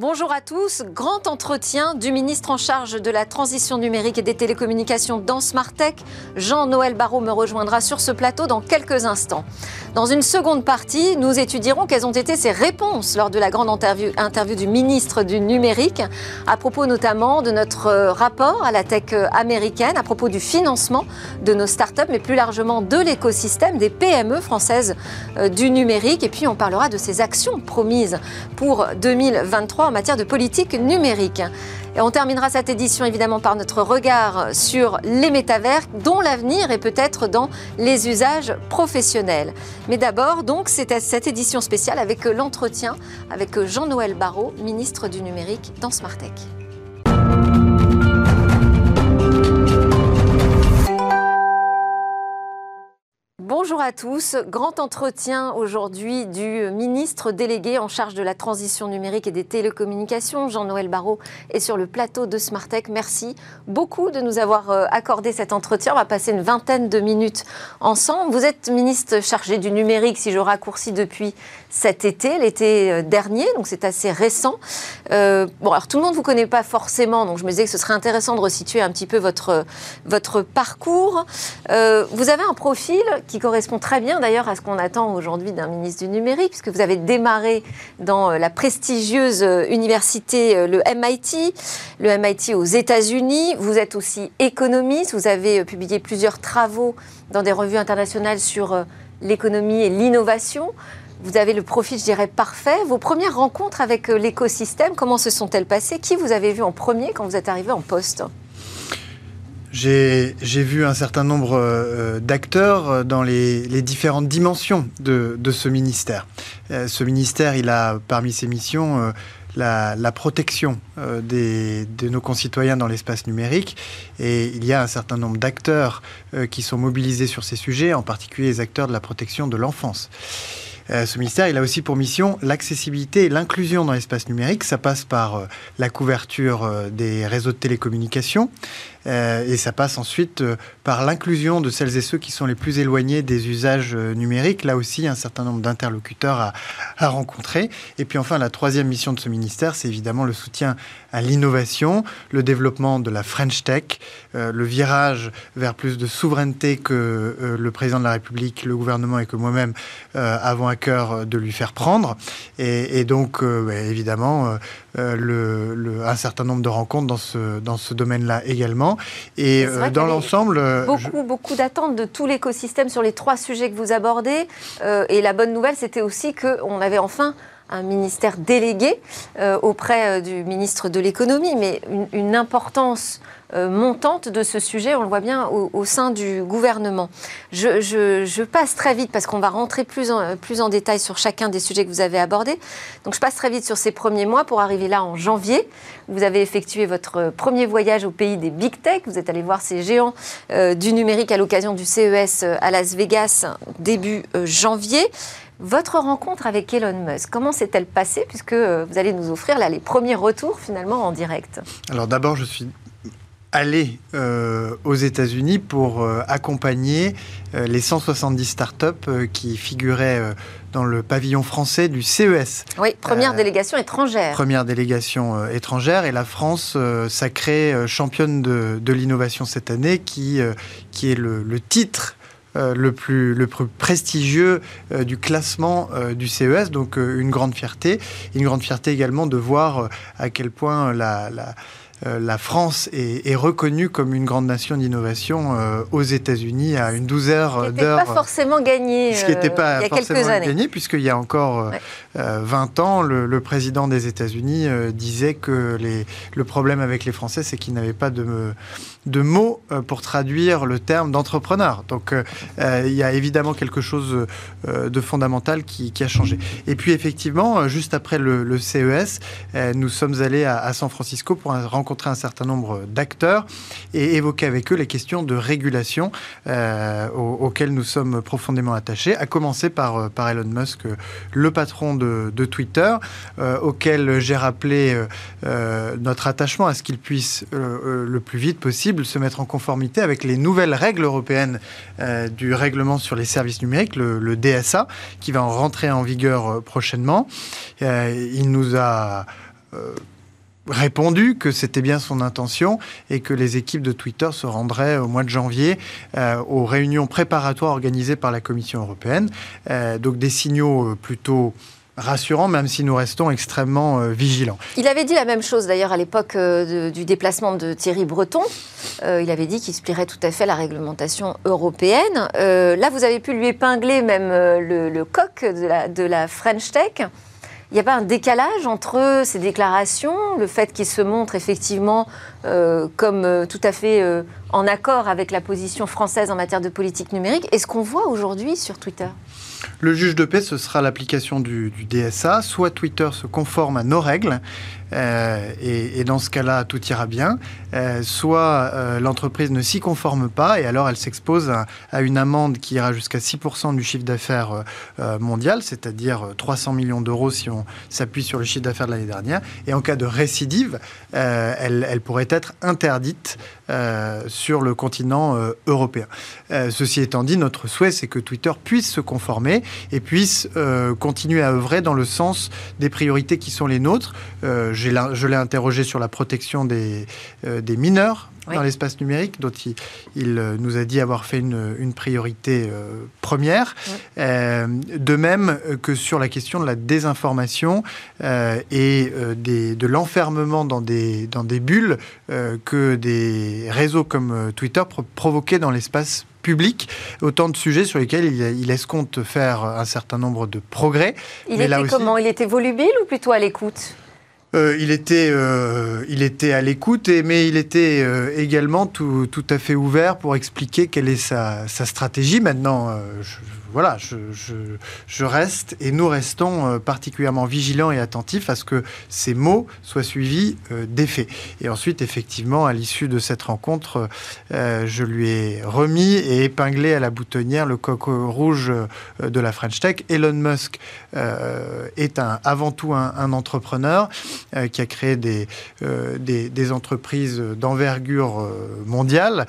Bonjour à tous. Grand entretien du ministre en charge de la transition numérique et des télécommunications dans Smartech. Jean-Noël Barrot me rejoindra sur ce plateau dans quelques instants. Dans une seconde partie, nous étudierons quelles ont été ses réponses lors de la grande interview, du ministre du numérique, à propos notamment de notre rapport à la tech américaine, à propos du financement de nos startups, mais plus largement de l'écosystème des PME françaises euh, du numérique. Et puis on parlera de ses actions promises pour 2023 en matière de politique numérique. Et on terminera cette édition évidemment par notre regard sur les métavers, dont l'avenir est peut-être dans les usages professionnels. Mais d'abord, donc, c'est cette édition spéciale avec l'entretien avec Jean-Noël Barrot, ministre du numérique dans Smartech. Bonjour à tous. Grand entretien aujourd'hui du ministre délégué en charge de la transition numérique et des télécommunications, Jean-Noël Barrot, est sur le plateau de Smartech. Merci beaucoup de nous avoir euh, accordé cet entretien. On va passer une vingtaine de minutes ensemble. Vous êtes ministre chargé du numérique, si je raccourcis depuis cet été, l'été euh, dernier, donc c'est assez récent. Euh, bon, alors tout le monde ne vous connaît pas forcément, donc je me disais que ce serait intéressant de resituer un petit peu votre, parcours. vous avez un profil qui correspond très bien d'ailleurs à ce qu'on attend aujourd'hui d'un ministre du numérique, puisque vous avez démarré dans euh, la prestigieuse euh, université, euh, le MIT, le MIT aux États-Unis. Vous êtes aussi économiste, vous avez publié plusieurs travaux dans des revues internationales sur l'économie et l'innovation. Vous avez le profil, je dirais, parfait. Vos premières rencontres avec l'écosystème, comment se sont-elles passées? Qui vous avez vu en premier quand vous êtes arrivé en poste? J'ai vu un certain nombre euh, d'acteurs euh, dans les, différentes dimensions de, ce ministère. Euh, ce ministère, il a parmi ses missions la, protection de nos concitoyens dans l'espace numérique. Et il y a un certain nombre d'acteurs qui sont mobilisés sur ces sujets, en particulier les acteurs de la protection de l'enfance. ce ministère, il a aussi pour mission l'accessibilité et l'inclusion dans l'espace numérique. Ça passe par la couverture des réseaux de télécommunications, euh, et ça passe ensuite euh, par l'inclusion de celles et ceux qui sont les plus éloignés des usages euh, numériques. Là aussi, un certain nombre d'interlocuteurs à, rencontrer. Et puis enfin, la troisième mission de ce ministère, c'est évidemment le soutien à l'innovation, le développement de la French Tech, le virage vers plus de souveraineté que le président de la République, le gouvernement et que moi-même avons à cœur de lui faire prendre. Et, et donc, bah, évidemment, le, le, un certain nombre de rencontres dans ce, dans ce domaine-là également. Et euh, dans l'ensemble. Euh, beaucoup, beaucoup d'attentes de tout l'écosystème sur les trois sujets que vous abordez. Euh, et la bonne nouvelle, c'était aussi qu'on avait enfin un ministère délégué auprès du ministre de l'économie, mais une importance euh, montante de ce sujet, on le voit bien au, sein du gouvernement. Je, passe très vite parce qu'on va rentrer plus en, plus en détail sur chacun des sujets que vous avez abordés. Donc je passe très vite sur ces premiers mois pour arriver là en janvier. Vous avez effectué votre premier voyage au pays des big tech. Vous êtes allé voir ces géants euh, du numérique à l'occasion du CES euh, à Las Vegas début janvier. Votre rencontre avec Elon Musk, comment s'est-elle passée puisque vous allez nous offrir là les premiers retours finalement en direct? Alors d'abord, je suis aller euh, aux États-Unis pour euh, accompagner euh, les 170 startups qui figuraient dans le pavillon français du CES. Oui, première délégation étrangère. Première délégation étrangère et la France sacrée championne de, de l'innovation cette année qui, qui est le, le titre le, plus, le plus prestigieux du classement du CES, donc une grande fierté. Une grande fierté également de voir à quel point la, la euh, la France est, reconnue comme une grande nation d'innovation euh, aux États-Unis à une douzaine d'heures. Ce pas forcément gagné. Ce qui n'était pas euh, il y a forcément quelques années. gagné, puisqu'il y a encore 20 ans, le, président des États-Unis disait que les, le problème avec les Français, c'est qu'ils n'avaient pas de, de mots pour traduire le terme d'entrepreneur. Donc il y a évidemment quelque chose de fondamental qui, a changé. Et puis effectivement, juste après le, CES, nous sommes allés à, à San Francisco pour un rencontre rencontrer un certain nombre d'acteurs et évoquer avec eux les questions de régulation euh, auxquelles nous sommes profondément attachés, à commencer par, euh, Elon Musk, le patron de, Twitter, euh, auquel j'ai rappelé notre attachement à ce qu'il puisse le plus vite possible se mettre en conformité avec les nouvelles règles européennes du règlement sur les services numériques, le, le, DSA, qui va en rentrer en vigueur prochainement. il nous a répondu que c'était bien son intention et que les équipes de Twitter se rendraient au mois de janvier aux réunions préparatoires organisées par la Commission européenne. donc des signaux plutôt rassurant, même si nous restons extrêmement euh, vigilants. Il avait dit la même chose d'ailleurs à l'époque euh, du déplacement de Thierry Breton. Euh, il avait dit qu'il se plierait tout à fait à la réglementation européenne. là, vous avez pu lui épingler même le, coq de la French Tech. Il n'y a pas un décalage entre ces déclarations, le fait qu'il se montre effectivement comme tout à fait en accord avec la position française en matière de politique numérique, et ce qu'on voit aujourd'hui sur Twitter? Le juge de paix, ce sera l'application du, DSA. Soit Twitter se conforme à nos règles, euh, et, dans ce cas-là, tout ira bien. Euh, soit euh, l'entreprise ne s'y conforme pas, et alors elle s'expose à, une amende qui ira jusqu'à 6% du chiffre d'affaires mondial, c'est-à-dire 300 millions d'euros si on s'appuie sur le chiffre d'affaires de l'année dernière. Et en cas de récidive, elle, elle, pourrait être interdite sur le continent européen. ceci étant dit, notre souhait, c'est que Twitter puisse se conformer et puisse continuer à œuvrer dans le sens des priorités qui sont les nôtres je l'ai interrogé sur la protection des, euh, des mineurs dans l'espace numérique, dont il, euh, nous a dit avoir fait une, priorité euh, première. de même que sur la question de la désinformation et des, de l'enfermement dans des, dans des bulles que des réseaux comme Twitter provoquaient dans l'espace public, autant de sujets sur lesquels il, il, escompte faire un certain nombre de progrès. Il était comment? Il était volubile ou plutôt à l'écoute? Euh, il, était, euh, il était à l'écoute, mais il était euh, également tout, tout, à fait ouvert pour expliquer quelle est sa, sa stratégie. Maintenant, je, voilà, je, reste et nous restons euh, particulièrement vigilants et attentifs à ce que ces mots soient suivis euh, d'effets. Et ensuite, effectivement, à l'issue de cette rencontre, euh, je lui ai remis et épinglé à la boutonnière le coq rouge de la French Tech. Elon Musk est avant tout un, entrepreneur qui a créé des, des, des entreprises d'envergure mondiale,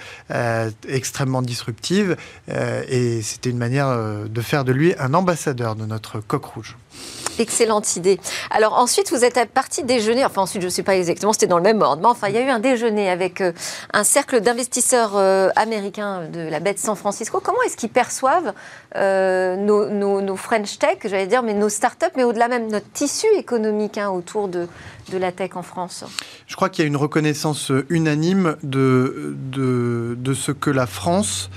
extrêmement disruptives, et c'était une manière de faire de lui un ambassadeur de notre coq rouge. Excellente idée. Alors ensuite, vous êtes parti déjeuner, enfin ensuite, je ne sais pas exactement, c'était dans le même ordre, mais enfin, il y a eu un déjeuner avec euh, un cercle d'investisseurs euh, américains de la baie de San Francisco. Comment est-ce qu'ils perçoivent euh, nos, French Tech, j'allais dire, mais nos startups, mais au-delà même notre tissu économique hein, autour de, de la tech en France? Je crois qu'il y a une reconnaissance unanime de, de, de ce que la France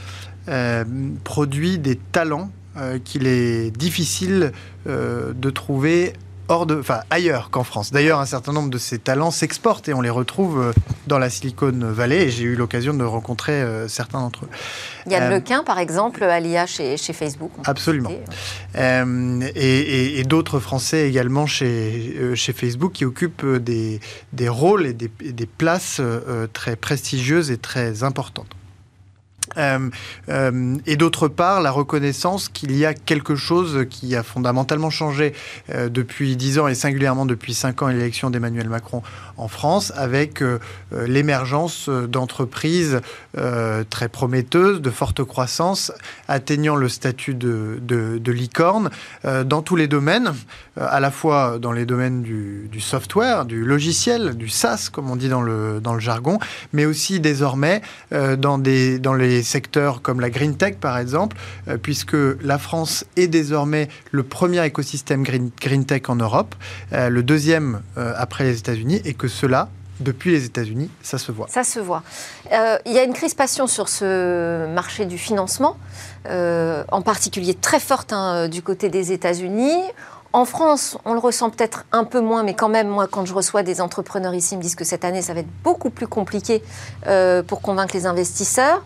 euh, produit des talents euh, qu'il est difficile euh, de trouver hors de, enfin, ailleurs qu'en France. D'ailleurs, un certain nombre de ces talents s'exportent et on les retrouve dans la Silicon Valley. Et j'ai eu l'occasion de rencontrer certains d'entre eux. Yann Lequin, par exemple, à l'IA chez, chez, Facebook. Absolument. et, d'autres Français également chez, chez Facebook qui occupent des, des rôles et des, des places très prestigieuses et très importantes. Euh, euh, et d'autre part, la reconnaissance qu'il y a quelque chose qui a fondamentalement changé euh, depuis dix ans et singulièrement depuis cinq ans et l'élection d'Emmanuel Macron en France, avec l'émergence d'entreprises très prometteuses, de forte croissance, atteignant le statut de, licorne dans tous les domaines, à la fois dans les domaines du, software, du logiciel, du SaaS, comme on dit dans le, jargon, mais aussi désormais dans les secteurs comme la green tech par exemple, euh, puisque la France est désormais le premier écosystème green, green tech en Europe, euh, le deuxième euh, après les États-Unis, et que cela depuis les États-Unis, ça se voit. Ça se voit. Il y a une crispation sur ce marché du financement, en particulier très forte hein, du côté des États-Unis. En France, on le ressent peut-être un peu moins, mais quand même, moi, quand je reçois des entrepreneurs ici, ils me disent que cette année, ça va être beaucoup plus compliqué pour convaincre les investisseurs.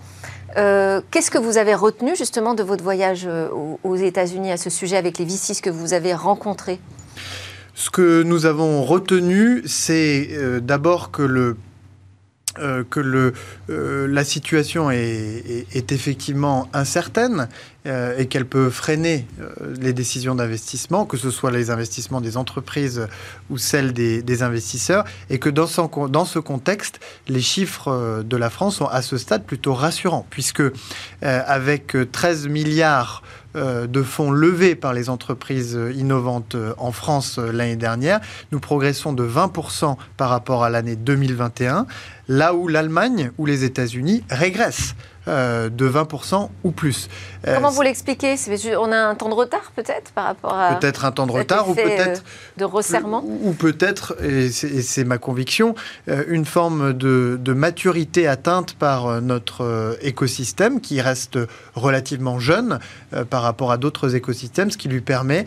Euh, qu'est-ce que vous avez retenu justement de votre voyage euh, aux États-Unis à ce sujet avec les VCs que vous avez rencontrés? Ce que nous avons retenu, c'est euh, d'abord que le euh, que euh, la situation est, effectivement incertaine euh, et qu'elle peut freiner les décisions d'investissement, que ce soit les investissements des entreprises ou celles des, investisseurs, et que dans, ce contexte, les chiffres de la France sont à ce stade plutôt rassurants, puisque avec 13 milliards de fonds levés par les entreprises innovantes en France l'année dernière. Nous progressons de 20% par rapport à l'année 2021, là où l'Allemagne ou les États-Unis régressent. Euh, de 20% ou plus. Euh, Comment vous l'expliquez? On a un temps de retard peut-être par rapport à... Peut-être un temps de retard ou peut-être... Euh, de resserrement Ou peut-être, et c'est ma conviction, une forme de, maturité atteinte par notre écosystème qui reste relativement jeune par rapport à d'autres écosystèmes, ce qui lui permet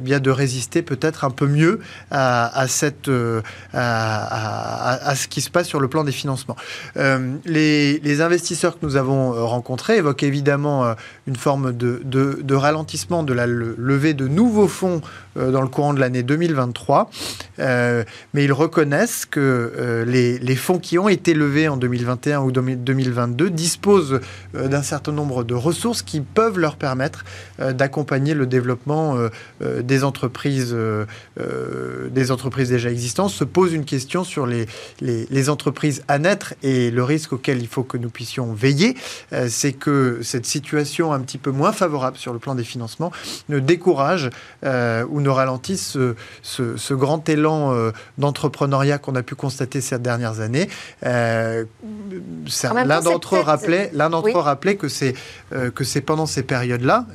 bien de résister peut-être un peu mieux à, cette, à, ce qui se passe sur le plan des financements. les, les investisseurs que nous avons euh, rencontré évoquent évidemment euh, une forme de, ralentissement de la levée de nouveaux fonds dans le courant de l'année 2023. mais ils reconnaissent que les, les, fonds qui ont été levés en 2021 ou 2022 disposent d'un certain nombre de ressources qui peuvent leur permettre d'accompagner le développement des entreprises, des entreprises déjà existantes. Se pose une question sur les, les, entreprises à naître et le risque auquel il faut que nous puissions veiller euh, c'est que cette situation un petit peu moins favorable sur le plan des financements ne décourage euh, ou ne ralentisse ce, grand élan euh, d'entrepreneuriat qu'on a pu constater ces dernières années. l'un d'entre eux rappelait, l'un d'entre eux rappelait que c'est que c'est pendant ces périodes-là.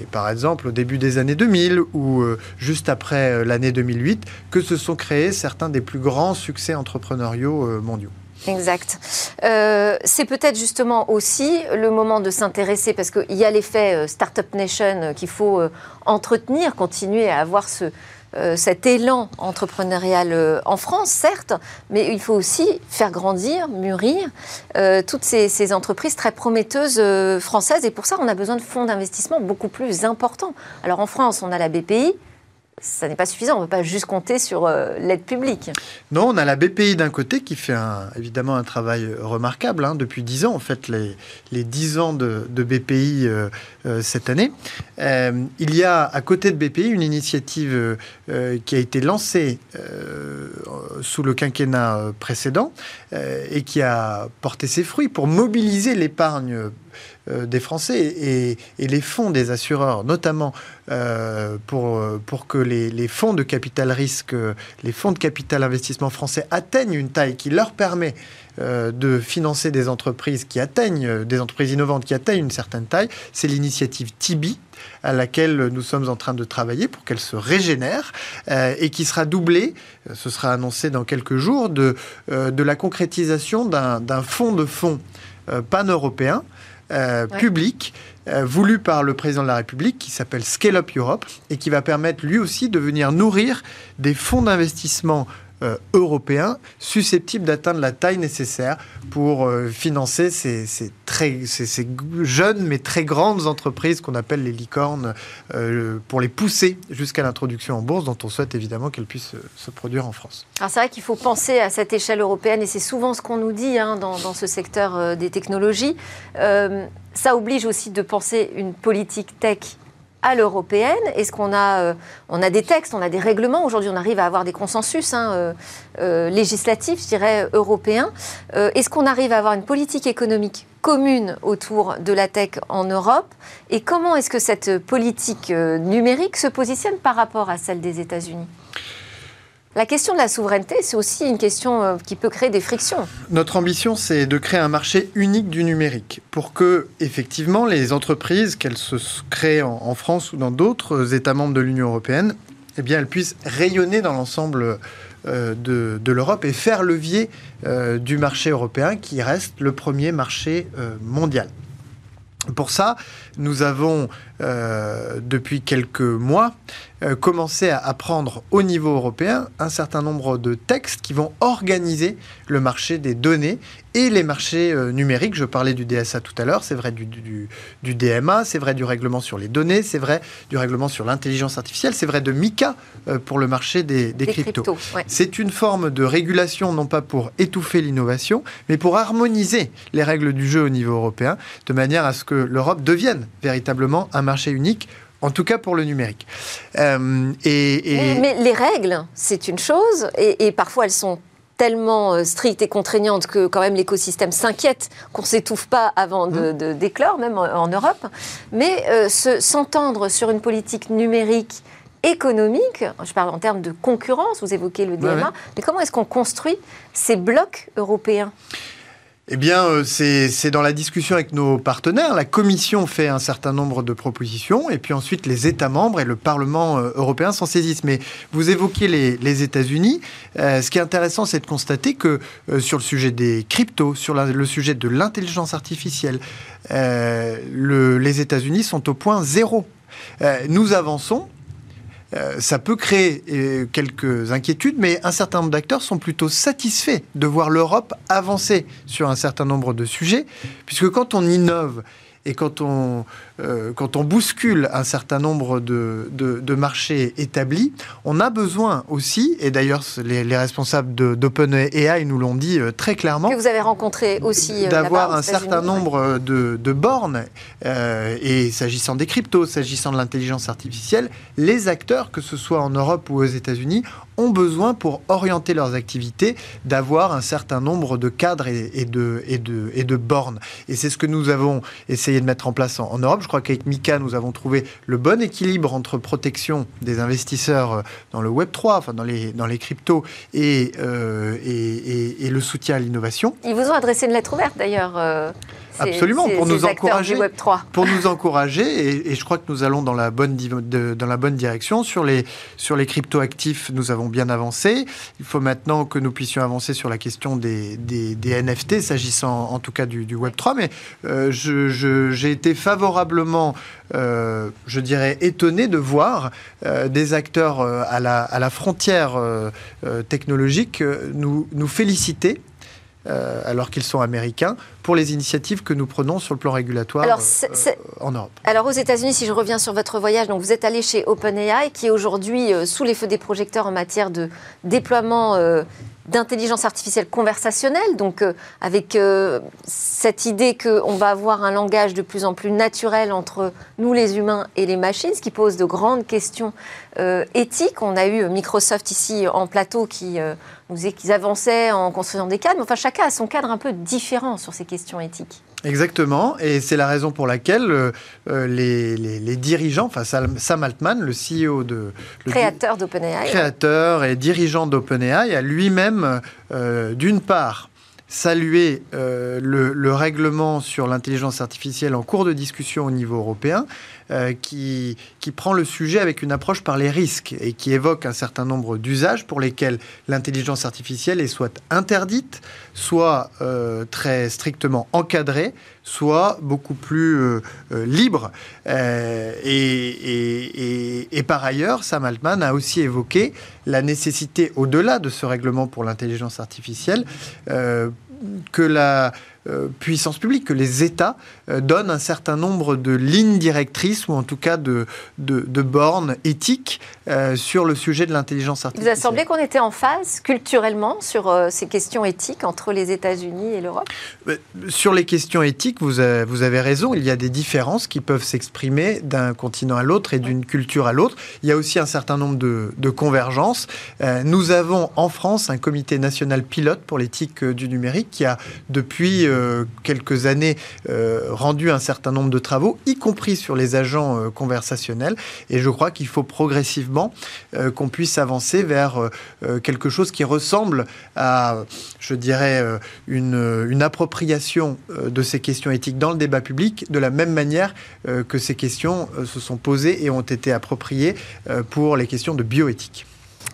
Et par exemple, au début des années 2000 ou juste après l'année 2008, que se sont créés certains des plus grands succès entrepreneuriaux mondiaux. Exact. Euh, c'est peut-être justement aussi le moment de s'intéresser, parce qu'il y a l'effet euh, Startup Nation euh, qu'il faut entretenir, continuer à avoir ce, cet élan entrepreneurial en France, certes, mais il faut aussi faire grandir, mûrir toutes ces, ces, entreprises très prometteuses françaises. Et pour ça, on a besoin de fonds d'investissement beaucoup plus importants. Alors en France, on a la BPI, ça n'est pas suffisant. On ne peut pas juste compter sur euh, l'aide publique. Non, on a la BPI d'un côté qui fait évidemment un travail remarquable hein, depuis 10 ans, en fait, les, les 10 ans de, BPI euh, euh, cette année. il y a à côté de BPI une initiative qui a été lancée sous le quinquennat précédent et qui a porté ses fruits pour mobiliser l'épargne euh, des Français et, les fonds des assureurs, notamment euh, pour, pour que les, fonds de capital risque, les fonds de capital investissement français atteignent une taille qui leur permet euh, de financer des entreprises qui atteignent, des entreprises innovantes qui atteignent une certaine taille, c'est l'initiative TIBI à laquelle nous sommes en train de travailler pour qu'elle se régénère et qui sera doublée, ce sera annoncé dans quelques jours, de, de la concrétisation d'un fonds de fonds pan-européen euh, public euh, voulu par le président de la République qui s'appelle Scale Up Europe et qui va permettre lui aussi de venir nourrir des fonds d'investissement euh, européens susceptibles d'atteindre la taille nécessaire pour euh, financer ces, très, ces, jeunes mais très grandes entreprises qu'on appelle les licornes, euh, pour les pousser jusqu'à l'introduction en bourse, dont on souhaite évidemment qu'elles puissent se produire en France. Alors c'est vrai qu'il faut penser à cette échelle européenne, et c'est souvent ce qu'on nous dit hein, dans, dans, ce secteur des technologies. ça oblige aussi de penser une politique tech à l'européenne. Est-ce qu'on a, euh, on a des textes, on a des règlements. Aujourd'hui, on arrive à avoir des consensus hein, euh, euh, législatifs, je dirais, européens. Est-ce qu'on arrive à avoir une politique économique commune autour de la tech en Europe? Et comment est-ce que cette politique numérique se positionne par rapport à celle des États-Unis? La question de la souveraineté, c'est aussi une question euh, qui peut créer des frictions. Notre ambition, c'est de créer un marché unique du numérique pour que, effectivement, les entreprises, qu'elles se créent en, France ou dans d'autres États membres de l'Union européenne, eh bien, elles puissent rayonner dans l'ensemble euh, de, l'Europe et faire levier euh, du marché européen qui reste le premier marché mondial. Pour ça, nous avons, depuis quelques mois, euh, commencer à, prendre au niveau européen un certain nombre de textes qui vont organiser le marché des données et les marchés euh, numériques. Je parlais du DSA tout à l'heure, c'est vrai du, du, DMA, c'est vrai du règlement sur les données, c'est vrai du règlement sur l'intelligence artificielle, c'est vrai de MICA euh, pour le marché des, des, cryptos. C'est une forme de régulation non pas pour étouffer l'innovation, mais pour harmoniser les règles du jeu au niveau européen, de manière à ce que l'Europe devienne véritablement un marché unique en tout cas pour le numérique. Euh, et, Mais, les règles, c'est une chose, et, parfois elles sont tellement stricte et contraignante que quand même l'écosystème s'inquiète qu'on s'étouffe pas avant de, mmh. d'éclore, même en, Europe. Mais s'entendre sur une politique numérique économique, je parle en termes de concurrence, vous évoquez le DMA, mais comment est-ce qu'on construit ces blocs européens? Eh bien, euh, c'est dans la discussion avec nos partenaires. La Commission fait un certain nombre de propositions, et puis ensuite les États membres et le Parlement euh, européen s'en saisissent. Mais vous évoquez les, États-Unis. Euh, ce qui est intéressant, c'est de constater que sur le sujet des cryptos, sur le sujet de l'intelligence artificielle, les États-Unis sont au point zéro. nous avançons, euh, ça peut créer euh, quelques inquiétudes, mais un certain nombre d'acteurs sont plutôt satisfaits de voir l'Europe avancer sur un certain nombre de sujets, puisque quand on innove et quand on, euh, quand on bouscule un certain nombre de, de, marchés établis, on a besoin aussi, et d'ailleurs les, les, responsables d'OpenAI nous l'ont dit euh, très clairement, que vous avez rencontré aussi, euh, d'avoir un certain nombre de, de bornes, et s'agissant des cryptos, s'agissant de l'intelligence artificielle, les acteurs, que ce soit en Europe ou aux États-Unis, ont besoin pour orienter leurs activités d'avoir un certain nombre de cadres et, de, et, de, et de bornes. Et c'est ce que nous avons essayé de mettre en place en, Europe. Je crois qu'avec Mika, nous avons trouvé le bon équilibre entre protection des investisseurs euh, dans le Web 3, enfin dans les, dans les cryptos, euh, et, et, le soutien à l'innovation. Ils vous ont adressé une lettre ouverte d'ailleurs. Euh, Absolument, pour nous encourager. Pour nous encourager, et, je crois que nous allons dans la bonne, dans la bonne direction. Sur les, sur les crypto-actifs, nous avons bien avancé. Il faut maintenant que nous puissions avancer sur la question des, des, NFT, s'agissant en tout cas du, du Web 3. Mais euh, j'ai été favorablement, euh, je dirais, étonné de voir euh, des acteurs à, la, à la frontière technologique nous, nous féliciter euh, alors qu'ils sont américains, pour les initiatives que nous prenons sur le plan régulatoire euh, en Europe. Alors aux États-Unis, si je reviens sur votre voyage, donc vous êtes allé chez OpenAI, qui est aujourd'hui euh, sous les feux des projecteurs en matière de déploiement d'intelligence artificielle conversationnelle, donc avec cette idée qu'on va avoir un langage de plus en plus naturel entre nous les humains et les machines, ce qui pose de grandes questions éthiques. On a eu Microsoft ici en plateau qui vous disiez qu'ils avançaient en construisant des cadres, mais enfin chacun a son cadre un peu différent sur ces questions éthiques. Exactement, et c'est la raison pour laquelle euh, euh, les, dirigeants, enfin Sam Altman, le CEO de... Le créateur d'OpenAI. Créateur et dirigeant d'OpenAI, a lui-même, euh, d'une part, salué le, règlement sur l'intelligence artificielle en cours de discussion au niveau européen, euh, qui, qui prend le sujet avec une approche par les risques et qui évoque un certain nombre d'usages pour lesquels l'intelligence artificielle est soit interdite, soit euh, très strictement encadrée, soit beaucoup plus euh, libre. Et, par ailleurs, Sam Altman a aussi évoqué la nécessité, au-delà de ce règlement pour l'intelligence artificielle, que la puissance publique, que les États euh, donnent un certain nombre de lignes directrices ou en tout cas de, de, bornes éthiques euh, sur le sujet de l'intelligence artificielle. Vous a semblé qu'on était en phase culturellement sur ces questions éthiques entre les États-Unis et l'Europe? Sur les questions éthiques, vous avez, vous avez raison, il y a des différences qui peuvent s'exprimer d'un continent à l'autre et d'une culture à l'autre. Il y a aussi un certain nombre de, de convergences. nous avons en France un comité national pilote pour l'éthique du numérique qui a depuis euh, quelques années euh, rendu un certain nombre de travaux, y compris sur les agents euh, conversationnels. Et je crois qu'il faut progressivement qu'on puisse avancer vers quelque chose qui ressemble à, je dirais, une, une appropriation de ces questions éthiques dans le débat public, de la même manière que ces questions se sont posées et ont été appropriées pour les questions de bioéthique.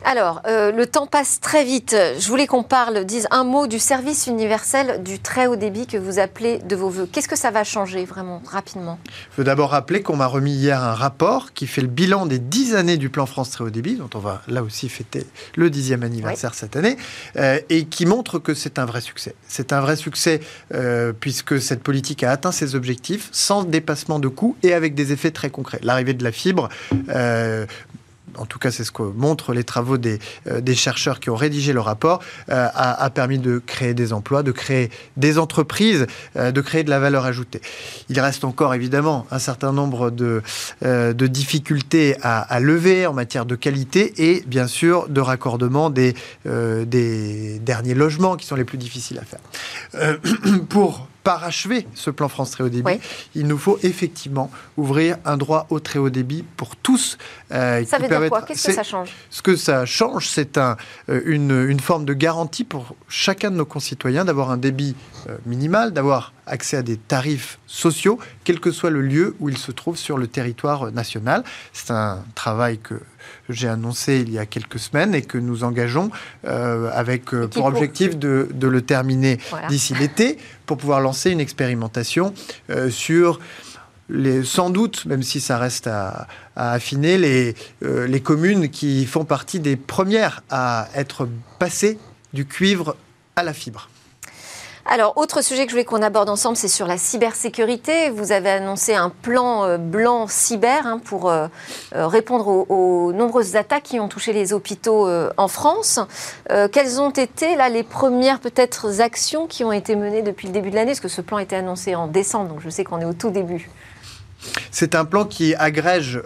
Alors, euh, le temps passe très vite. Je voulais qu'on parle, dise un mot du service universel du très haut débit que vous appelez de vos voeux. Qu'est-ce que ça va changer vraiment rapidement? Je veux d'abord rappeler qu'on m'a remis hier un rapport qui fait le bilan des dix années du plan France très haut débit, dont on va là aussi fêter le dixième anniversaire cette année, euh, et qui montre que c'est un vrai succès. C'est un vrai succès euh, puisque cette politique a atteint ses objectifs sans dépassement de coûts et avec des effets très concrets. L'arrivée de la fibre en tout cas c'est ce que montrent les travaux des, des chercheurs qui ont rédigé le rapport, a, a, permis de créer des emplois, de créer des entreprises, de créer de la valeur ajoutée. Il reste encore évidemment un certain nombre de, de difficultés à, à, lever en matière de qualité et bien sûr de raccordement des, des derniers logements qui sont les plus difficiles à faire. pour parachever ce plan France très haut débit, il nous faut effectivement ouvrir un droit au très haut débit pour tous. Euh, ça veut dire quoi? Qu'est-ce que ça change? Ce que ça change, c'est un, euh, une, une, forme de garantie pour chacun de nos concitoyens d'avoir un débit euh, minimal, d'avoir accès à des tarifs sociaux, quel que soit le lieu où ils se trouvent sur le territoire national. C'est un travail que j'ai annoncé il y a quelques semaines et que nous engageons euh, avec euh, pour objectif de, de, le terminer d'ici l'été pour pouvoir lancer une expérimentation euh, sur les, sans doute, même si ça reste à, à affiner, les, les communes qui font partie des premières à être passées du cuivre à la fibre. Alors, autre sujet que je voulais qu'on aborde ensemble, c'est sur la cybersécurité. Vous avez annoncé un plan euh, blanc cyber hein, pour euh, euh, répondre aux, nombreuses attaques qui ont touché les hôpitaux en France. quelles ont été là les premières peut-être actions qui ont été menées depuis le début de l'année? Parce que ce plan a été annoncé en décembre, donc je sais qu'on est au tout début. C'est un plan qui agrège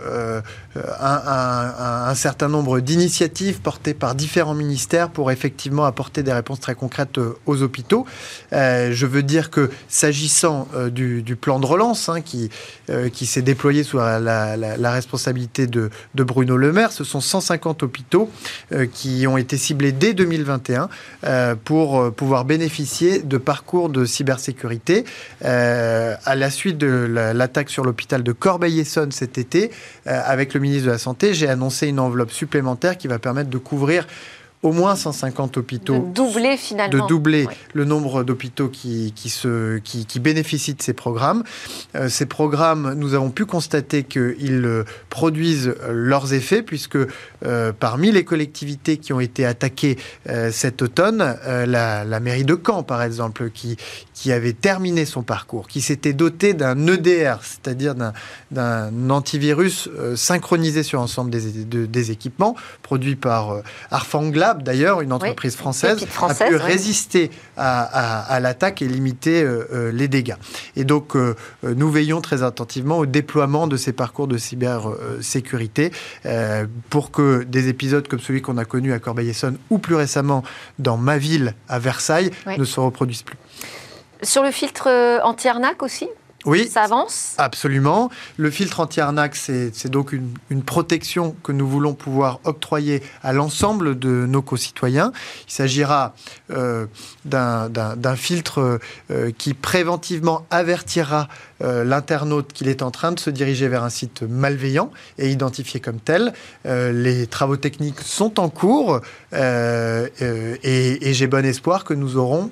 un, certain nombre d'initiatives portées par différents ministères pour effectivement apporter des réponses très concrètes euh, aux hôpitaux. Euh, je veux dire que s'agissant du, plan de relance hein, qui, qui s'est déployé sous la, responsabilité de, de, Bruno Le Maire, ce sont 150 hôpitaux qui ont été ciblés dès 2021 pour pouvoir bénéficier de parcours de cybersécurité à la suite de l'attaque sur l'hôpital de Corbeil-Essonne cet été, euh, avec le ministre de la Santé, j'ai annoncé une enveloppe supplémentaire qui va permettre de couvrir au moins 150 hôpitaux. De doubler finalement. De doubler le nombre d'hôpitaux qui, qui, se, qui, qui, bénéficient de ces programmes. Euh, ces programmes, nous avons pu constater qu'ils euh, produisent leurs effets, puisque euh, parmi les collectivités qui ont été attaquées cet automne, la, la, mairie de Caen, par exemple, qui, qui avait terminé son parcours, qui s'était doté d'un EDR, c'est-à-dire d'un antivirus synchronisé sur l'ensemble des, des, équipements, produit par Arfangla, d'ailleurs, une entreprise française, a pu résister à, l'attaque et limiter euh, euh, les dégâts. Et donc, euh, nous veillons très attentivement au déploiement de ces parcours de cybersécurité pour que des épisodes comme celui qu'on a connu à Corbeil-Essonne ou plus récemment dans ma ville à Versailles ne se reproduisent plus. Sur le filtre anti-arnaque aussi oui, ça avance Absolument. Le filtre anti-arnaque, c'est donc une, protection que nous voulons pouvoir octroyer à l'ensemble de nos concitoyens. Il s'agira euh, d'un filtre euh, qui préventivement avertira euh, l'internaute qu'il est en train de se diriger vers un site malveillant et identifié comme tel. les travaux techniques sont en cours et j'ai bon espoir que nous aurons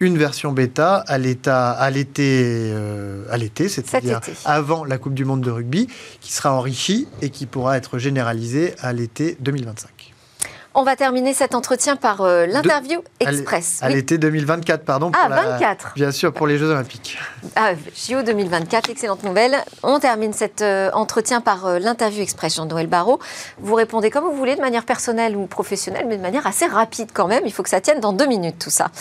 une version bêta à l'état à l'été euh, à l'été, c'est-à-dire avant la Coupe du monde de rugby, qui sera enrichie et qui pourra être généralisée à l'été 2025. On va terminer cet entretien par euh, l'interview express. À l'été 2024, pardon. ah, 24. bien sûr, pour les Jeux Olympiques. Ah, JO 2024, excellente nouvelle. On termine cet euh, entretien par l'interview express, Jean-Noël Barrault. Vous répondez comme vous voulez, de manière personnelle ou professionnelle, mais de manière assez rapide quand même. Il faut que ça tienne dans deux minutes, tout ça.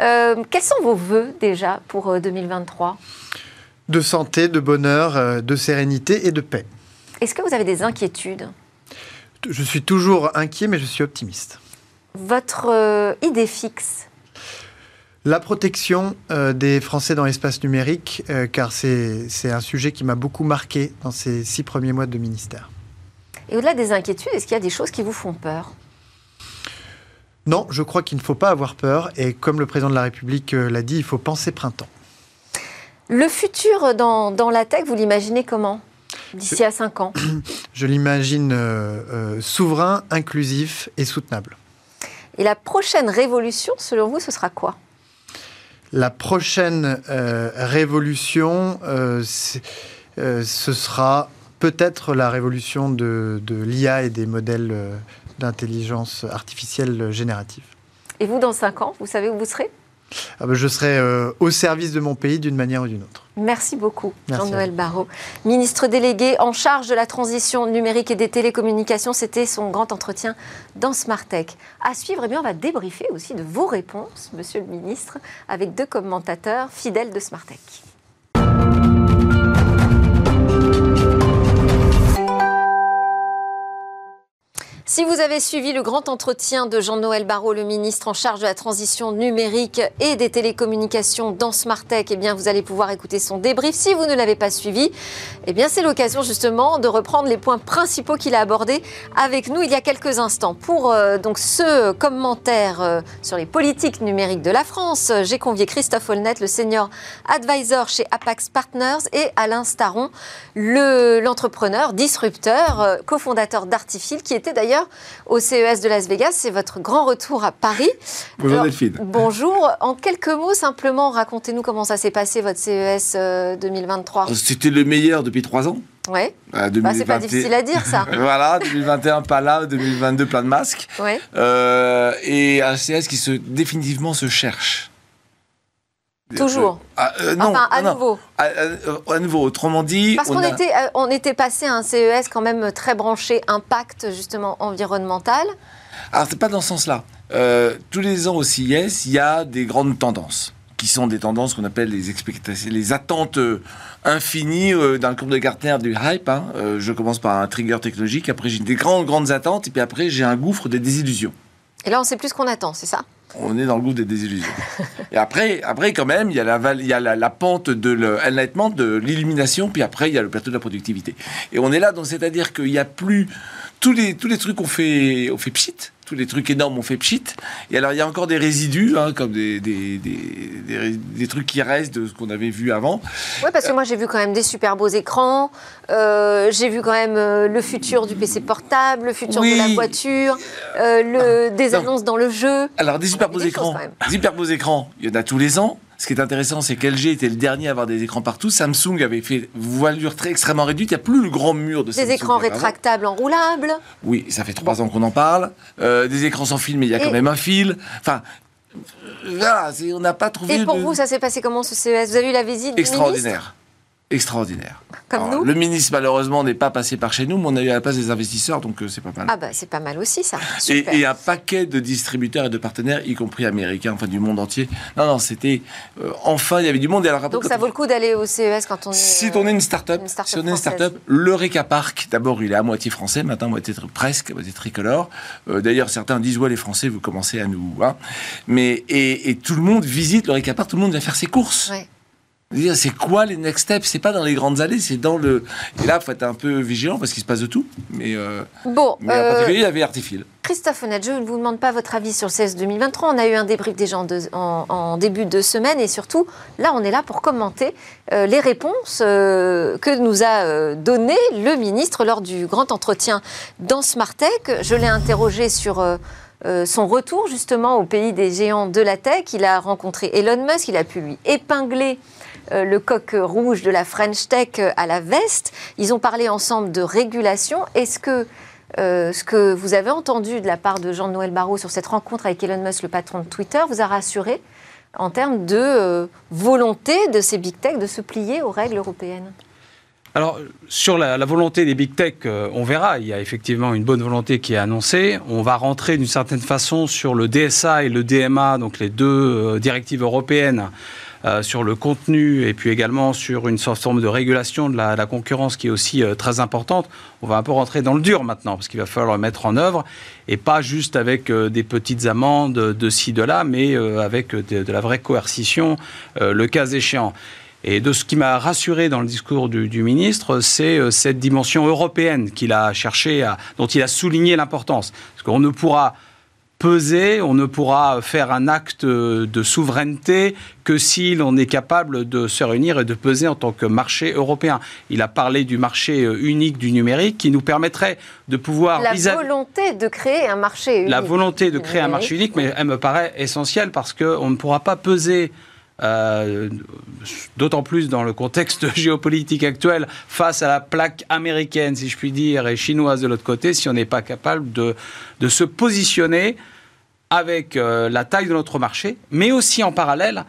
Euh, quels sont vos voeux déjà pour 2023 euh, De santé, de bonheur, euh, de sérénité et de paix. Est-ce que vous avez des inquiétudes? Je suis toujours inquiet, mais je suis optimiste. Votre idée fixe? La protection des Français dans l'espace numérique, car c'est un sujet qui m'a beaucoup marqué dans ces six premiers mois de ministère. Et au-delà des inquiétudes, est-ce qu'il y a des choses qui vous font peur? Non, je crois qu'il ne faut pas avoir peur. Et comme le président de la République euh, l'a dit, il faut penser printemps. Le futur dans, la tech, vous l'imaginez comment? D'ici à 5 ans? Je l'imagine euh, euh, souverain, inclusif et soutenable. Et la prochaine révolution, selon vous, ce sera quoi? La prochaine révolution, ce sera peut-être la révolution de, de l'IA et des modèles d'intelligence artificielle générative. Et vous, dans 5 ans, vous savez où vous serez? Ah ben, Je serai au service de mon pays d'une manière ou d'une autre. Merci beaucoup, Jean-Noël Barrot. Ministre délégué en charge de la transition numérique et des télécommunications, c'était son grand entretien dans Smartech. À suivre, eh bien, on va débriefer aussi de vos réponses, monsieur le ministre, avec deux commentateurs fidèles de Smartech. Si vous avez suivi le grand entretien de Jean-Noël Barrot, le ministre en charge de la transition numérique et des télécommunications dans Smartech, eh bien vous allez pouvoir écouter son débrief. Si vous ne l'avez pas suivi, eh bien c'est l'occasion justement de reprendre les points principaux qu'il a abordés avec nous il y a quelques instants. Pour euh, donc ce commentaire euh, sur les politiques numériques de la France, j'ai convié Christophe Holnet, le senior advisor chez Apax Partners, et Alain Staron, l'entrepreneur disrupteur, euh, cofondateur d'Artifil, qui était d'ailleurs au CES de Las Vegas. C'est votre grand retour à Paris. Bonjour Delphine. Bonjour. En quelques mots, simplement, racontez-nous comment ça s'est passé, votre CES 2023. Euh, C'était le meilleur depuis trois ans. Oui. Euh, bah, c'est pas difficile à dire ça. voilà, 2021 pas là, 2022 plein de masques. Ouais. Euh, et un CES qui se définitivement se cherche. Toujours. Ah, euh, non, enfin, à nouveau. À, nouveau, autrement dit. Parce qu'on était, euh, on était passé à un CES quand même très branché impact justement environnemental. Alors c'est pas dans ce sens-là. Euh, tous les ans au CES, il y a des grandes tendances qui sont des tendances qu'on appelle les expectations, les attentes infinies dans le cours de Gartner du hype. Hein. je commence par un trigger technologique, après j'ai des grandes grandes attentes, et puis après j'ai un gouffre de désillusions. Et là, on sait plus ce qu'on attend, c'est ça? On est dans le goût des désillusions. et après, après, quand même, il y a la, pente de l'enlightenment, de l'illumination, puis après, il y a le plateau de la productivité. Et on est là, donc c'est-à-dire qu'il n'y a plus tous les, tous les trucs qu'on fait, on fait pchit, tous les trucs énormes ont fait pchit. Et alors, il y a encore des résidus, hein, comme des, des, des, trucs qui restent de ce qu'on avait vu avant. Oui, parce que moi, j'ai vu quand même des super beaux écrans. Euh, j'ai vu quand même euh, le futur du PC portable, le futur de la voiture, euh, le, des annonces dans le jeu. Alors, des super beaux écrans. Des super beaux écrans, il y en a tous les ans. Ce qui est intéressant, c'est qu'LG était le dernier à avoir des écrans partout. Samsung avait fait voilure très extrêmement réduite. Il n'y a plus le grand mur de Des écrans rétractables enroulables. Oui, ça fait trois ans qu'on en parle. Euh, des écrans sans fil, mais il y a quand même un fil. Enfin, voilà, on n'a pas trouvé. Et pour vous, ça s'est passé comment ce CES Vous avez eu la visite Extraordinaire extraordinaire. Comme nous Le ministre, malheureusement, n'est pas passé par chez nous, mais on a eu à la place des investisseurs, donc euh, c'est pas mal. Ah bah c'est pas mal aussi, ça. Et, un paquet de distributeurs et de partenaires, y compris américains, enfin du monde entier. Non, non, c'était... Euh, enfin, il y avait du monde. Et alors, donc ça vaut le coup d'aller au CES quand on est... Si on est une start-up, si on est une start-up, le Reka Park, d'abord, il est à moitié français, maintenant, moitié presque, moitié tricolore. Euh, d'ailleurs, certains disent, ouais, les Français, vous commencez à nous... Hein. Mais, et, tout le monde visite le Reka Park, tout le monde vient faire ses courses. Ouais c'est quoi les next steps? C'est pas dans les grandes allées, c'est dans le. Et là, il faut être un peu vigilant parce qu'il se passe de tout. Mais, euh... bon, mais en euh, particulier, il y avait Artifil. Christophe Honnête, je ne vous demande pas votre avis sur le CES 2023. On a eu un débrief déjà en, début de semaine et surtout, là, on est là pour commenter euh, les réponses euh, que nous a données le ministre lors du grand entretien dans Smartech. Je l'ai interrogé sur. son retour justement au pays des géants de la tech. Il a rencontré Elon Musk, il a pu lui épingler le coq rouge de la French Tech euh, à la veste. Ils ont parlé ensemble de régulation. Est-ce que euh, ce que vous avez entendu de la part de Jean-Noël Barrot sur cette rencontre avec Elon Musk, le patron de Twitter, vous a rassuré en termes de volonté de ces big tech de se plier aux règles européennes? Alors, sur la, volonté des big tech, on verra. Il y a effectivement une bonne volonté qui est annoncée. On va rentrer d'une certaine façon sur le DSA et le DMA, donc les deux directives européennes euh, sur le contenu et puis également sur une forme de régulation de la, concurrence qui est aussi euh, très importante. On va un peu rentrer dans le dur maintenant parce qu'il va falloir le mettre en œuvre et pas juste avec euh, des petites amendes de ci, de là, mais avec de, la vraie coercition, le cas échéant. Et de ce qui m'a rassuré dans le discours du, du ministre, c'est cette dimension européenne qu'il a cherché, à, dont il a souligné l'importance. Parce qu'on ne pourra peser, on ne pourra faire un acte de souveraineté que si l'on est capable de se réunir et de peser en tant que marché européen. Il a parlé du marché unique du numérique qui nous permettrait de pouvoir... La volonté de créer un marché unique. La volonté de créer un marché unique, mais elle me paraît essentielle parce qu'on ne pourra pas peser euh, d'autant plus dans le contexte géopolitique actuel, face à la plaque américaine, si je puis dire, et chinoise de l'autre côté, si on n'est pas capable de, de se positionner avec la taille de notre marché, mais aussi en parallèle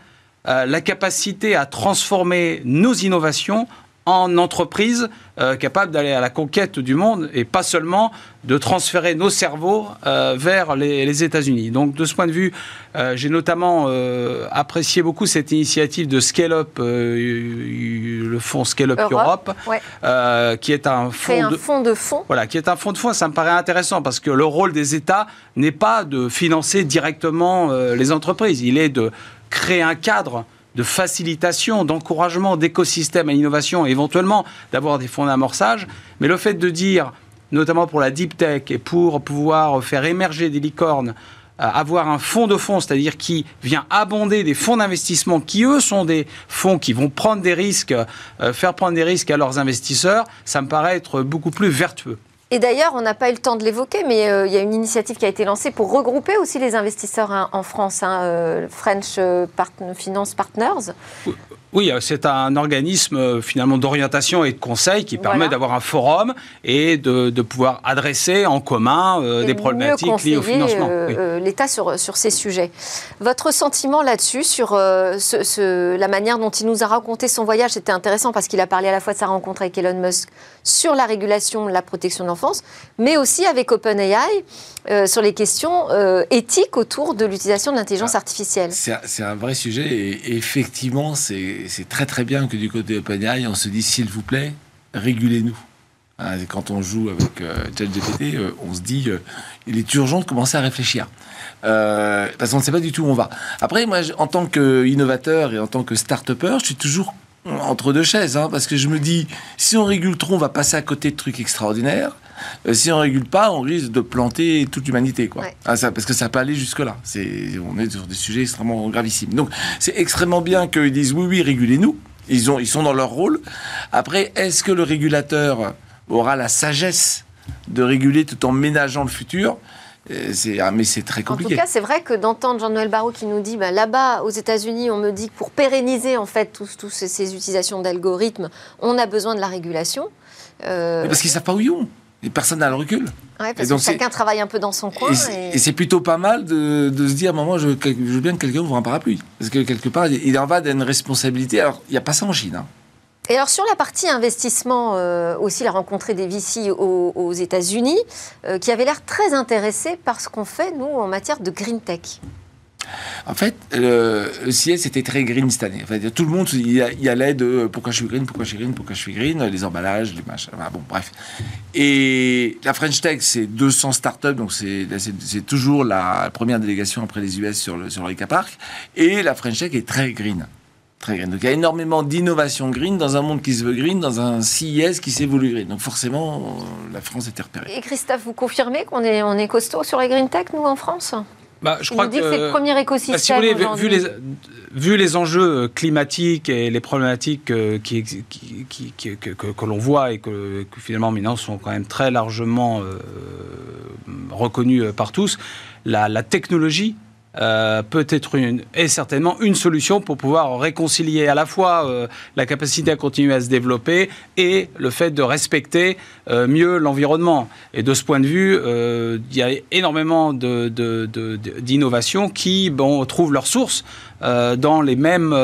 la capacité à transformer nos innovations en entreprise euh, capable d'aller à la conquête du monde et pas seulement de transférer nos cerveaux euh, vers les, États-Unis. Donc de ce point de vue, euh, j'ai notamment apprécié beaucoup cette initiative de Scale Up, le fonds Scale Up Europe, qui est un fonds, de, fonds de fonds. Voilà, qui est un fonds de fonds. Ça me paraît intéressant parce que le rôle des États n'est pas de financer directement les entreprises, il est de créer un cadre de facilitation, d'encouragement, d'écosystème à l'innovation, éventuellement d'avoir des fonds d'amorçage. Mais le fait de dire, notamment pour la deep tech et pour pouvoir faire émerger des licornes, euh, avoir un fonds de fonds, c'est-à-dire qui vient abonder des fonds d'investissement qui, eux, sont des fonds qui vont prendre des risques, euh, faire prendre des risques à leurs investisseurs, ça me paraît être beaucoup plus vertueux. Et d'ailleurs, on n'a pas eu le temps de l'évoquer, mais euh, il y a une initiative qui a été lancée pour regrouper aussi les investisseurs hein, en France, hein, euh, French euh, Finance Partners. Oui, c'est un organisme finalement d'orientation et de conseil qui permet d'avoir un forum et de, pouvoir adresser en commun des problématiques liées au financement. L'État sur, sur ces sujets. Votre sentiment là-dessus, sur ce, la manière dont il nous a raconté son voyage, c'était intéressant parce qu'il a parlé à la fois de sa rencontre avec Elon Musk sur la régulation, la protection de l'enfance, mais aussi avec OpenAI euh, sur les questions euh, éthiques autour de l'utilisation de l'intelligence ah, artificielle. C'est un vrai sujet et effectivement, c'est très très bien que du côté OpenAI, on se dise s'il vous plaît, régulez-nous. Hein, quand on joue avec euh, ChatGPT, on se dit il est urgent de commencer à réfléchir. parce qu'on ne sait pas du tout où on va. Après, moi, en tant qu'innovateur et en tant que start-upper, je suis toujours entre deux chaises, hein, parce que je me dis, si on régule trop, on va passer à côté de trucs extraordinaires. Euh, si on régule pas, on risque de planter toute l'humanité, quoi. Ah, ça, parce que ça peut aller jusque-là. C'est, on est sur des sujets extrêmement gravissimes. Donc, c'est extrêmement bien qu'ils disent oui, oui, régulez-nous. Ils, ont, ils sont dans leur rôle. Après, est-ce que le régulateur aura la sagesse de réguler tout en ménageant le futur? C'est, ah, mais c'est très compliqué. En tout cas, c'est vrai que d'entendre Jean-Noël Barrot qui nous dit, bah, là-bas, aux États-Unis, on me dit que pour pérenniser en fait tous, ces, utilisations d'algorithmes, on a besoin de la régulation. Euh, parce qu'ils savent pas où ils vont. Et personne n'a le recul. Ouais, parce que chacun travaille un peu dans son coin. Et, c'est plutôt pas mal de, se dire, moi, je, je veux bien que quelqu'un ouvre un parapluie. Parce que quelque part, il en va d'une responsabilité. Alors, il n'y a pas ça en Chine. Hein. Et alors sur la partie investissement, euh, aussi, il a rencontré des VC aux, États-Unis euh, qui avaient l'air très intéressés par ce qu'on fait, nous, en matière de green tech. En fait, le, CS était très green cette année. tout le monde y allait de pourquoi je suis green, pourquoi je suis green, pourquoi je suis green, les emballages, les machins. bon, bref. Et la French Tech, c'est 200 startups, donc c'est toujours la première délégation après les US sur le, sur le Park. Et la French Tech est très green. Très green. Donc il y a énormément d'innovation green dans un monde qui se veut green, dans un CIS qui voulu green. Donc forcément, euh, la France était repérée. Et Christophe, vous confirmez qu'on est, on est costaud sur les green tech, nous, en France? Bah, je crois que, c'est le premier écosystème. Bah, vu, les, vu les enjeux euh, climatiques et les problématiques euh, qui, qui, que, que, l'on voit et que, finalement maintenant sont quand même très largement euh, reconnus par tous, la, la technologie euh, peut être une, est certainement une solution pour pouvoir réconcilier à la fois euh, la capacité à continuer à se développer et le fait de respecter euh, mieux l'environnement. Et de ce point de vue, il y a énormément d'innovations qui bon, trouvent leur source dans les mêmes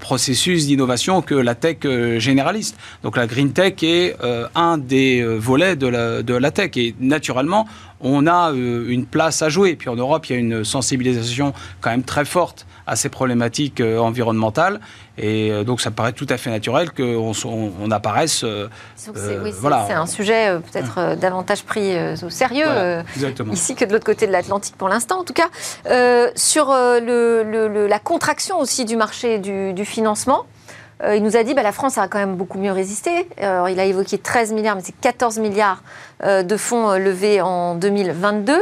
processus d'innovation que la tech généraliste. Donc la green tech est un des volets de la, de la tech. Et naturellement, on a une place à jouer. Et puis en Europe, il y a une sensibilisation quand même très forte à ces problématiques euh, environnementales. Et euh, donc, ça paraît tout à fait naturel qu'on on, apparaisse. c'est un sujet peut-être davantage pris au sérieux ici que de l'autre côté de l'Atlantique pour l'instant, en tout cas. sur la contraction aussi du marché du financement, il nous a dit que bah, la France a quand même beaucoup mieux résisté. il a évoqué 13 milliards, mais c'est 14 milliards euh, de fonds euh, levés en 2022,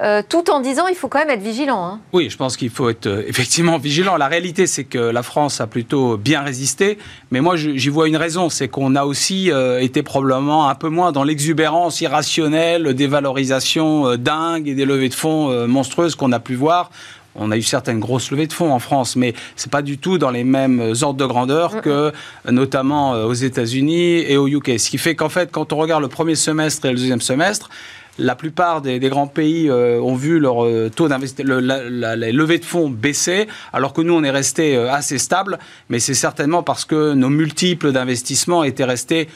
euh, tout en disant il faut quand même être vigilant. Hein. Oui, je pense qu'il faut être effectivement vigilant. La réalité, c'est que la France a plutôt bien résisté, mais moi j'y vois une raison, c'est qu'on a aussi été probablement un peu moins dans l'exubérance irrationnelle, des valorisations dingues et des levées de fonds monstrueuses qu'on a pu voir on a eu certaines grosses levées de fonds en France, mais c'est pas du tout dans les mêmes ordres de grandeur que notamment euh, aux États-Unis et au UK. Ce qui fait qu'en fait, quand on regarde le premier semestre et le deuxième semestre, la plupart des, grands pays euh, ont vu leur euh, taux d'investissement, les levées de fonds baisser, alors que nous, on est resté euh, assez stable. Mais c'est certainement parce que nos multiples d'investissement étaient restés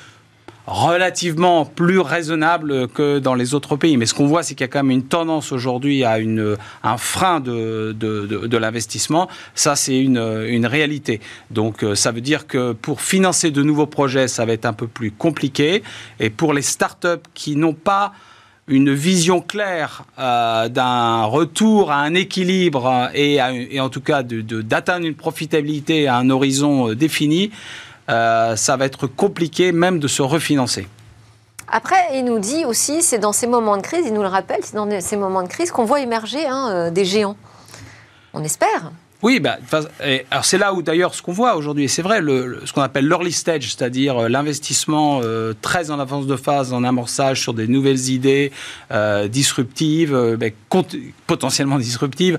relativement plus raisonnables que dans les autres pays. Mais ce qu'on voit, c'est qu'il y a quand même une tendance aujourd'hui à un frein de, de, l'investissement. Ça, c'est une, une, réalité. Donc, ça veut dire que pour financer de nouveaux projets, ça va être un peu plus compliqué. Et pour les startups qui n'ont pas une vision claire euh, d'un retour à un équilibre et, et en tout cas d'atteindre une profitabilité à un horizon euh, défini, euh, ça va être compliqué même de se refinancer. Après, il nous dit aussi, c'est dans ces moments de crise, il nous le rappelle, c'est dans ces moments de crise qu'on voit émerger hein, des géants. On espère. Oui, bah, alors c'est là où d'ailleurs ce qu'on voit aujourd'hui, c'est vrai, ce qu'on appelle l'early stage, c'est-à-dire euh, l'investissement euh, très en avance de phase, en amorçage sur des nouvelles idées euh, disruptives, ben, potentiellement disruptives,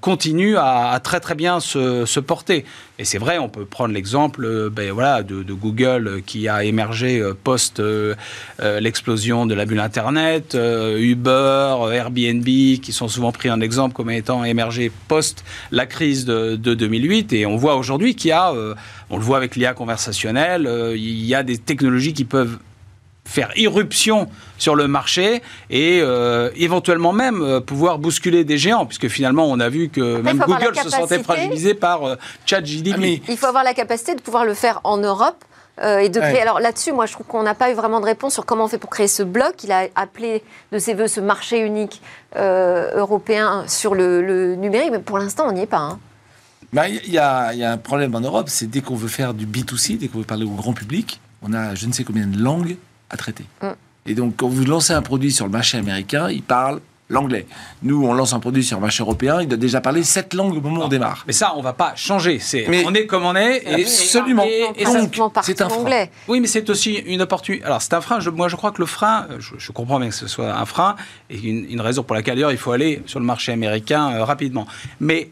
continue à, très très bien se, porter. Et c'est vrai, on peut prendre l'exemple ben, voilà, de, Google qui a émergé post l'explosion de la bulle Internet, Uber, Airbnb, qui sont souvent pris en exemple comme étant émergé post la crise de, 2008 et on voit aujourd'hui qu'il y a, euh, on le voit avec l'IA conversationnelle, euh, il y a des technologies qui peuvent faire irruption sur le marché et euh, éventuellement même pouvoir bousculer des géants, puisque finalement on a vu que même Google se sentait fragilisé par ChatGPT. il faut avoir la capacité de pouvoir le faire en Europe euh, et de créer. Alors là-dessus, moi, je trouve qu'on n'a pas eu vraiment de réponse sur comment on fait pour créer ce bloc. Il a appelé de ses voeux ce marché unique euh, européen sur le, numérique, mais pour l'instant, on n'y est pas. Hein. Bah, il y, a un problème en Europe, c'est dès qu'on veut faire du B2C, dès qu'on veut parler au grand public, on a je ne sais combien de langues à traiter. Mm. Et donc, quand vous lancez un produit sur le marché américain, il parle l'anglais. Nous, on lance un produit sur le marché européen, il doit déjà parler sept langues au moment où on démarre. Mais ça, on va pas changer. C'est, on est comme on est. Et absolument. Et, c'est un frein. Oui, mais c'est aussi une opportunité. Alors, c'est un frein. moi, je crois que le frein, je, comprends bien que ce soit un frein, et une, raison pour laquelle, d'ailleurs, il faut aller sur le marché américain euh, rapidement. Mais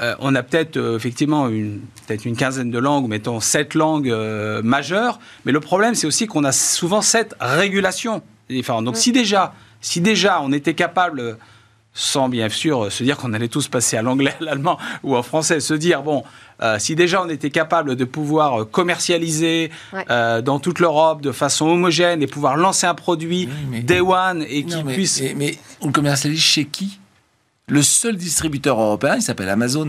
euh, on a peut-être euh, effectivement une, peut-être une quinzaine de langues, mettons sept langues majeures, mais le problème c'est aussi qu'on a souvent sept régulations. Différentes. Donc si déjà si déjà on était capable, sans bien sûr se dire qu'on allait tous passer à l'anglais, à l'allemand ou en français, se dire, bon, euh, si déjà on était capable de pouvoir commercialiser euh, dans toute l'Europe de façon homogène et pouvoir lancer un produit day one et qui puisse... mais on commercialise chez qui? Le seul distributeur européen, il s'appelle Amazon.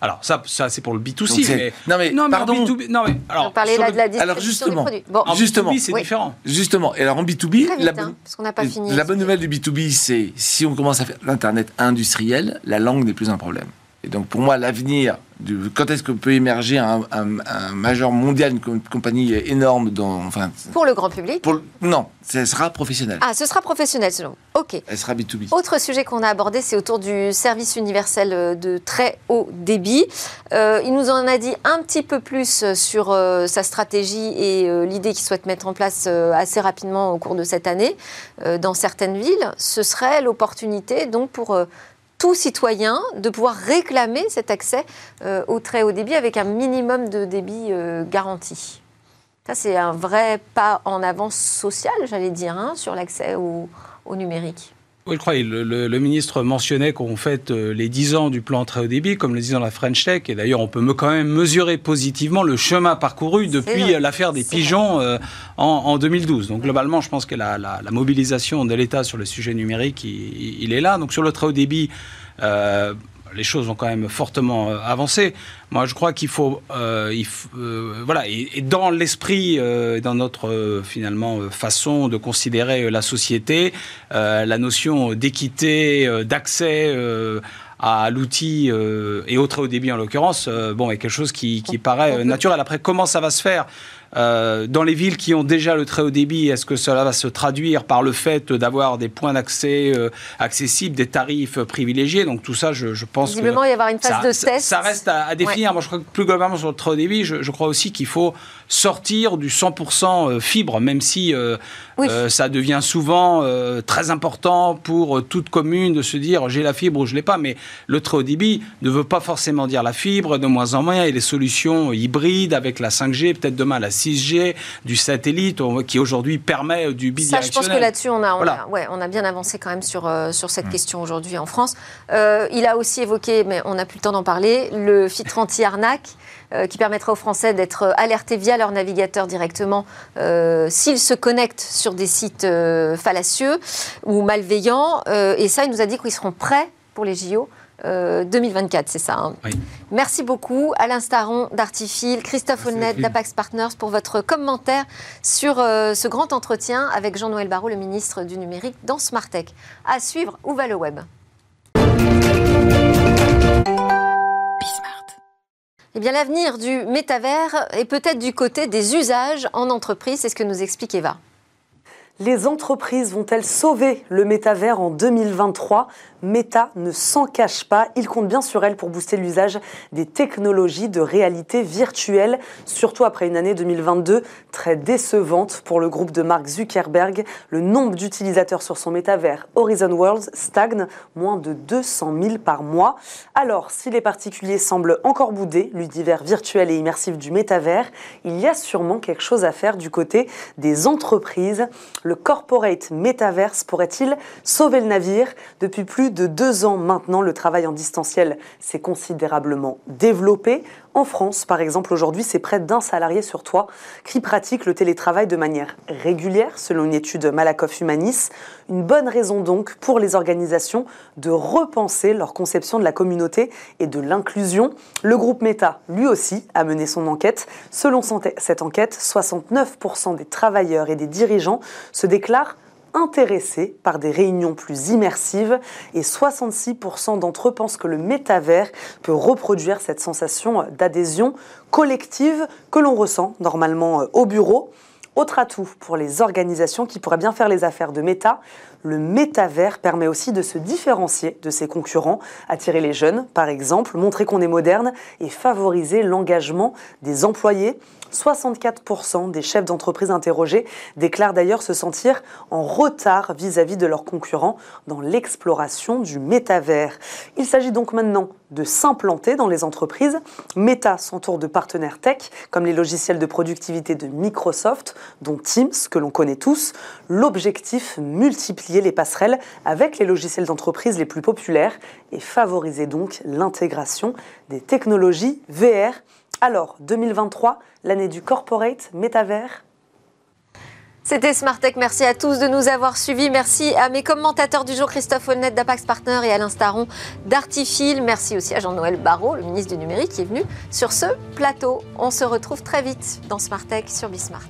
Alors ça, ça c'est pour le B2C. Mais... Non mais, pardon. B2B, non mais alors, on parlait là de la distribution alors justement, des Bon. En justement, B2B c'est différent. Justement. Et alors en B2B, la, hein, parce qu'on n'a pas fini. La bonne nouvelle du B2B, c'est si on commence à faire l'internet industriel, la langue n'est plus un problème. Et donc pour moi, l'avenir quand est-ce que peut émerger un, majeur mondial, une compagnie énorme dans, enfin, Pour le grand public pour, Non, ce sera professionnel. Ah, ce sera professionnel selon Ok. Elle sera B2B. Autre sujet qu'on a abordé, c'est autour du service universel euh, de très haut débit. Euh, il nous en a dit un petit peu plus sur euh, sa stratégie et l'idée qu'il souhaite mettre en place assez rapidement au cours de cette année dans certaines villes. Ce serait l'opportunité donc pour tout citoyen de pouvoir réclamer cet accès euh, au très haut débit avec un minimum de débit euh, garanti. Ça, c'est un vrai pas en avance social, j'allais dire, hein, sur l'accès au numérique. Oui, je crois. Le, le, ministre mentionnait qu'on fête euh, les 10 ans du plan très haut débit, comme le dans la French Tech. Et d'ailleurs, on peut quand même mesurer positivement le chemin parcouru depuis l'affaire des pigeons euh, en, 2012. Donc, globalement, je pense que la, la, mobilisation de l'État sur le sujet numérique, il, est là. Donc, sur le très haut débit, euh, les choses ont quand même fortement euh, avancé. Moi, je crois qu'il faut, euh, euh, voilà, et, dans l'esprit, dans notre finalement façon de considérer la société, la notion d'équité, d'accès à l'outil et au très haut débit en l'occurrence, bon, est quelque chose qui, qui paraît naturel. Après, comment ça va se faire? Euh, dans les villes qui ont déjà le très haut débit, est-ce que cela va se traduire par le fait d'avoir des points d'accès euh, accessibles, des tarifs privilégiés? Donc tout ça, je, je pense Visiblement, que il y avoir une phase ça, de test. Ça, reste à, définir. Moi, je crois que plus globalement sur le très haut débit, je, je crois aussi qu'il faut sortir du 100% euh, fibre, même si euh, euh, ça devient souvent très important pour toute commune de se dire j'ai la fibre ou je l'ai pas. Mais le très haut débit ne veut pas forcément dire la fibre, de moins en moins. Il y a des solutions hybrides avec la 5G, peut-être demain la 6 6G, du satellite, qui aujourd'hui permet du bidirectionnel. Ça, je pense que là-dessus, on a, on, a, ouais, on a bien avancé quand même sur, sur cette mm. question aujourd'hui en France. il a aussi évoqué, mais on n'a plus le temps d'en parler, le filtre anti-arnaque. Euh, qui permettra aux Français d'être alertés via leur navigateur directement euh, s'ils se connectent sur des sites euh, fallacieux ou malveillants. et ça, il nous a dit qu'ils seront prêts pour les JO. 2024, c'est ça. Hein. Merci beaucoup Alain Staron d'Artifil, Christophe Honnet d'Apax Partners pour votre commentaire sur ce grand entretien avec Jean-Noël Barrot, le ministre du numérique dans Smartech. À suivre, où va le web? Eh bien, l'avenir du métavers est peut-être du côté des usages en entreprise, c'est ce que nous explique Eva. Les entreprises vont-elles sauver le métavers en 2023 Meta ne s'en cache pas. Il compte bien sur elle pour booster l'usage des technologies de réalité virtuelle, surtout après une année 2022 très décevante pour le groupe de Mark Zuckerberg. Le nombre d'utilisateurs sur son métavers Horizon Worlds stagne, moins de 200 000 par mois. Alors, si les particuliers semblent encore bouder l'univers virtuel et immersif du métavers, il y a sûrement quelque chose à faire du côté des entreprises. Le corporate metaverse pourrait-il sauver le navire? Depuis plus de deux ans maintenant, le travail en distanciel s'est considérablement développé. En France, par exemple, aujourd'hui, c'est près d'un salarié sur trois qui pratique le télétravail de manière régulière, selon une étude Malakoff Humanis. Une bonne raison donc pour les organisations de repenser leur conception de la communauté et de l'inclusion. Le groupe Meta, lui aussi, a mené son enquête. Selon cette enquête, 69% des travailleurs et des dirigeants se déclarent intéressés par des réunions plus immersives et 66% d'entre eux pensent que le métavers peut reproduire cette sensation d'adhésion collective que l'on ressent normalement euh, au bureau. Autre atout pour les organisations qui pourraient bien faire les affaires de méta, le métavers permet aussi de se différencier de ses concurrents, attirer les jeunes par exemple, montrer qu'on est moderne et favoriser l'engagement des employés. 64% des chefs d'entreprise interrogés déclarent d'ailleurs se sentir en retard vis-à-vis de leurs concurrents dans l'exploration du métavers. Il s'agit donc maintenant de s'implanter dans les entreprises. Meta s'entoure de partenaires tech comme les logiciels de productivité de Microsoft, dont Teams, que l'on connaît tous. L'objectif, multiplier les passerelles avec les logiciels d'entreprise les plus populaires et favoriser donc l'intégration des technologies VR alors, 2023, l'année du corporate, métavers, c'était Smartech. Merci à tous de nous avoir suivis. Merci à mes commentateurs du jour, Christophe Honnet d'Apax Partner et Alain Staron d'Artifil. Merci aussi à Jean-Noël Barrot, le ministre du Numérique, qui est venu sur ce plateau. On se retrouve très vite dans Smartech sur Bismart.